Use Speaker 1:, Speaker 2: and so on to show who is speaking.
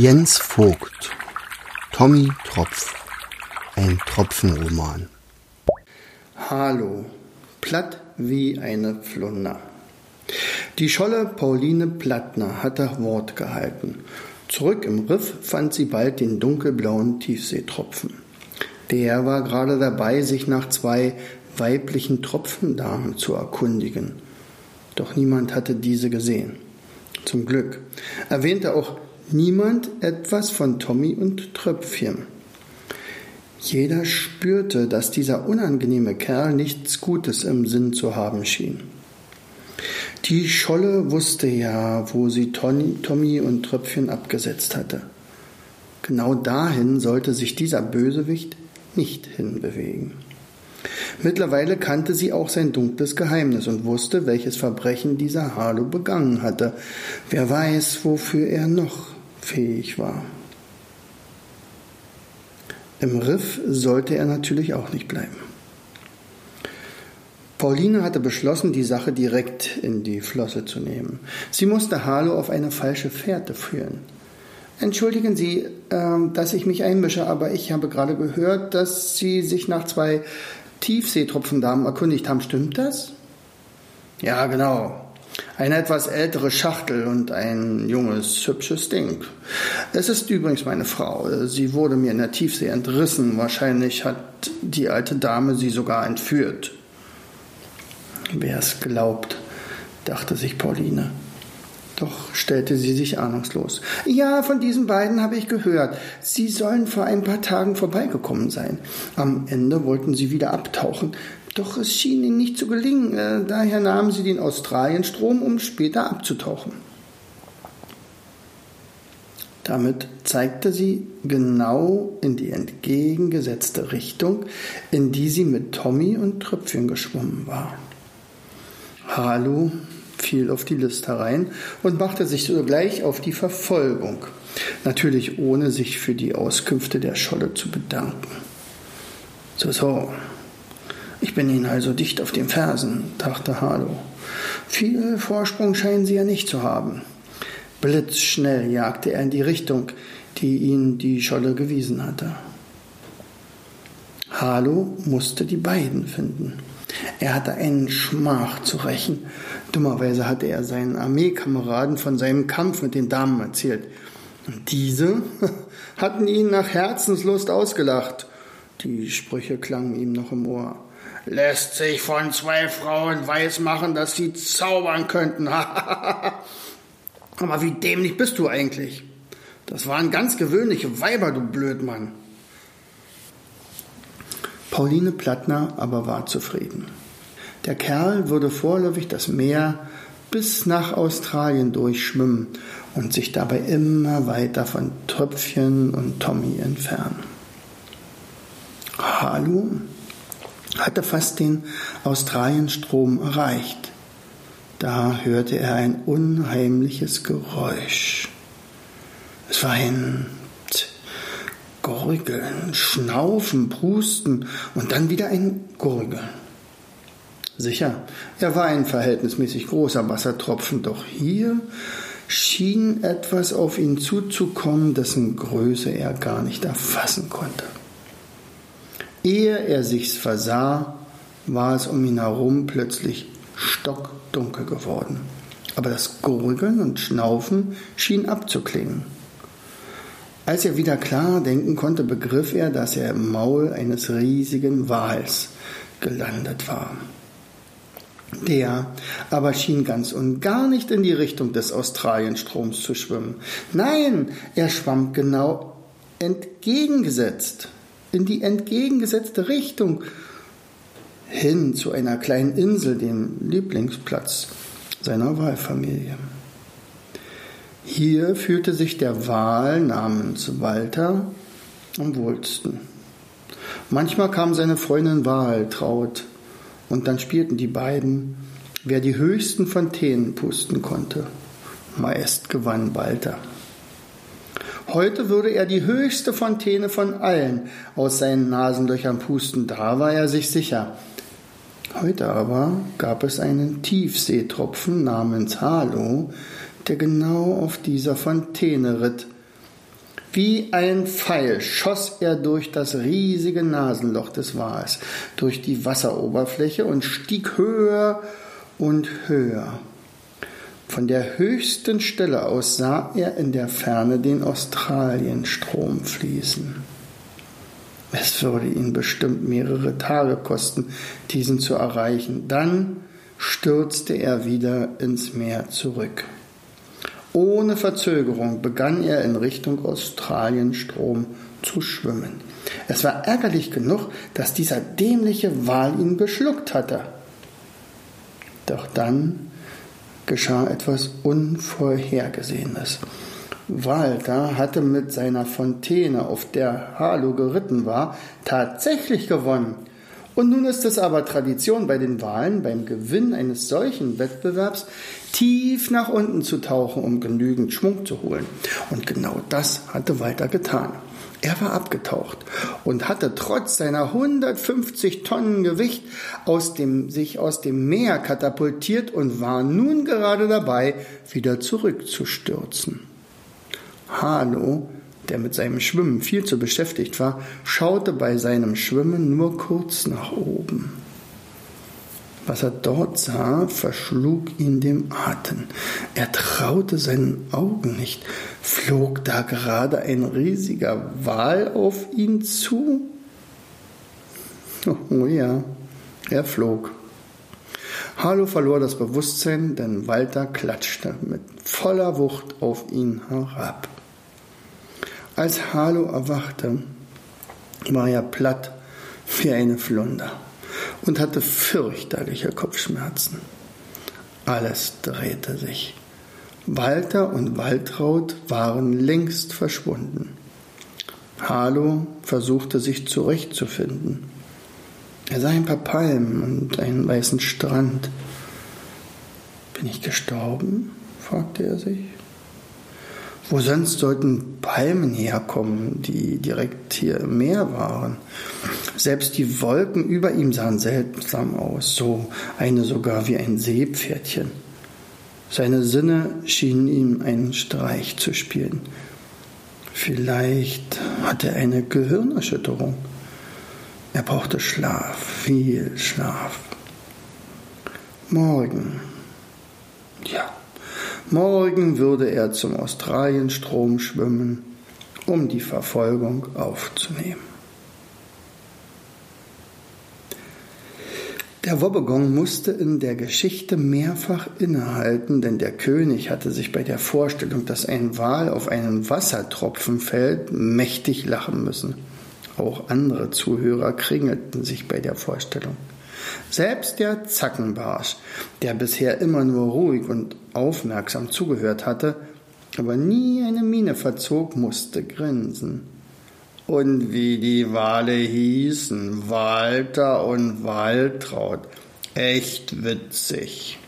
Speaker 1: Jens Vogt Tommy Tropf Ein Tropfenroman
Speaker 2: Hallo, platt wie eine Flunder. Die Scholle Pauline Plattner hatte Wort gehalten. Zurück im Riff fand sie bald den dunkelblauen Tiefseetropfen. Der war gerade dabei, sich nach zwei weiblichen Tropfendamen zu erkundigen. Doch niemand hatte diese gesehen. Zum Glück erwähnte auch niemand etwas von Tommy und Tröpfchen. Jeder spürte, dass dieser unangenehme Kerl nichts Gutes im Sinn zu haben schien. Die Scholle wusste ja, wo sie Tommy und Tröpfchen abgesetzt hatte. Genau dahin sollte sich dieser Bösewicht nicht hinbewegen. Mittlerweile kannte sie auch sein dunkles Geheimnis und wusste, welches Verbrechen dieser Harlow begangen hatte. Wer weiß, wofür er noch fähig war. Im Riff sollte er natürlich auch nicht bleiben. Pauline hatte beschlossen, die Sache direkt in die Flosse zu nehmen. Sie musste Harlow auf eine falsche Fährte führen. Entschuldigen Sie, äh, dass ich mich einmische, aber ich habe gerade gehört, dass Sie sich nach zwei Tiefseetropfendamen erkundigt haben. Stimmt das? Ja, genau. Eine etwas ältere Schachtel und ein junges, hübsches Ding. Es ist übrigens meine Frau. Sie wurde mir in der Tiefsee entrissen. Wahrscheinlich hat die alte Dame sie sogar entführt. Wer es glaubt, dachte sich Pauline. Doch stellte sie sich ahnungslos. Ja, von diesen beiden habe ich gehört. Sie sollen vor ein paar Tagen vorbeigekommen sein. Am Ende wollten sie wieder abtauchen. Doch es schien ihnen nicht zu gelingen. Äh, daher nahmen sie den Australienstrom, um später abzutauchen. Damit zeigte sie genau in die entgegengesetzte Richtung, in die sie mit Tommy und Tröpfchen geschwommen war. Halu fiel auf die Liste herein und machte sich sogleich auf die Verfolgung, natürlich ohne sich für die Auskünfte der Scholle zu bedanken. So, so, ich bin Ihnen also dicht auf den Fersen, dachte Harlow. Viel Vorsprung scheinen Sie ja nicht zu haben. Blitzschnell jagte er in die Richtung, die ihn die Scholle gewiesen hatte. Harlow musste die beiden finden. Er hatte einen Schmach zu rächen. Dummerweise hatte er seinen Armeekameraden von seinem Kampf mit den Damen erzählt. Und diese hatten ihn nach Herzenslust ausgelacht. Die Sprüche klangen ihm noch im Ohr. Lässt sich von zwei Frauen weismachen, dass sie zaubern könnten. Aber wie dämlich bist du eigentlich? Das waren ganz gewöhnliche Weiber, du Blödmann. Pauline Plattner aber war zufrieden. Der Kerl würde vorläufig das Meer bis nach Australien durchschwimmen und sich dabei immer weiter von Tröpfchen und Tommy entfernen. Halu hatte fast den Australienstrom erreicht. Da hörte er ein unheimliches Geräusch. Es war ein Gurgeln, Schnaufen, Prusten und dann wieder ein Gurgeln. Sicher, er war ein verhältnismäßig großer Wassertropfen, doch hier schien etwas auf ihn zuzukommen, dessen Größe er gar nicht erfassen konnte. Ehe er sich's versah, war es um ihn herum plötzlich stockdunkel geworden. Aber das Gurgeln und Schnaufen schien abzuklingen. Als er wieder klar denken konnte, begriff er, dass er im Maul eines riesigen Wals gelandet war. Der aber schien ganz und gar nicht in die Richtung des Australienstroms zu schwimmen. Nein, er schwamm genau entgegengesetzt, in die entgegengesetzte Richtung, hin zu einer kleinen Insel, dem Lieblingsplatz seiner Wahlfamilie. Hier fühlte sich der Wal namens Walter am wohlsten. Manchmal kam seine Freundin Waltraud und dann spielten die beiden, wer die höchsten Fontänen pusten konnte. Meist gewann Walter. Heute würde er die höchste Fontäne von allen aus seinen Nasenlöchern pusten, da war er sich sicher. Heute aber gab es einen Tiefseetropfen namens Halo, der genau auf dieser Fontäne ritt, Wie ein Pfeil schoss er durch das riesige Nasenloch des Wals, durch die Wasseroberfläche und stieg höher und höher. Von der höchsten Stelle aus sah er in der Ferne den Australienstrom fließen. Es würde ihn bestimmt mehrere Tage kosten, diesen zu erreichen. Dann stürzte er wieder ins Meer zurück. Ohne Verzögerung begann er in Richtung Australienstrom zu schwimmen. Es war ärgerlich genug, dass dieser dämliche Wal ihn geschluckt hatte. Doch dann geschah etwas Unvorhergesehenes. Walter hatte mit seiner Fontäne, auf der Harlow geritten war, tatsächlich gewonnen. Und nun ist es aber Tradition bei den Wahlen, beim Gewinn eines solchen Wettbewerbs tief nach unten zu tauchen, um genügend Schwung zu holen. Und genau das hatte Walter getan. Er war abgetaucht und hatte trotz seiner 150 Tonnen Gewicht aus dem, sich aus dem Meer katapultiert und war nun gerade dabei, wieder zurückzustürzen. Halo, der mit seinem Schwimmen viel zu beschäftigt war, schaute bei seinem Schwimmen nur kurz nach oben. Was er dort sah, verschlug ihn dem Atem. Er traute seinen Augen nicht. Flog da gerade ein riesiger Wal auf ihn zu? Oh ja, er flog. Harlow verlor das Bewusstsein, denn Walter klatschte mit voller Wucht auf ihn herab. Als Harlow erwachte, war er platt wie eine Flunder und hatte fürchterliche Kopfschmerzen. Alles drehte sich. Walter und Waltraud waren längst verschwunden. Harlow versuchte sich zurechtzufinden. Er sah ein paar Palmen und einen weißen Strand. Bin ich gestorben? fragte er sich. Wo sonst sollten Palmen herkommen, die direkt hier im Meer waren? Selbst die Wolken über ihm sahen seltsam aus, so eine sogar wie ein Seepferdchen. Seine Sinne schienen ihm einen Streich zu spielen. Vielleicht hatte er eine Gehirnerschütterung. Er brauchte Schlaf, viel Schlaf. Morgen. Ja, Morgen würde er zum Australienstrom schwimmen, um die Verfolgung aufzunehmen. Der Wobbegong musste in der Geschichte mehrfach innehalten, denn der König hatte sich bei der Vorstellung, dass ein Wal auf einen Wassertropfen fällt, mächtig lachen müssen. Auch andere Zuhörer kringelten sich bei der Vorstellung. Selbst der Zackenbarsch, der bisher immer nur ruhig und aufmerksam zugehört hatte, aber nie eine Miene verzog, musste grinsen. Und wie die Wale hießen, Walter und Waltraud, echt witzig.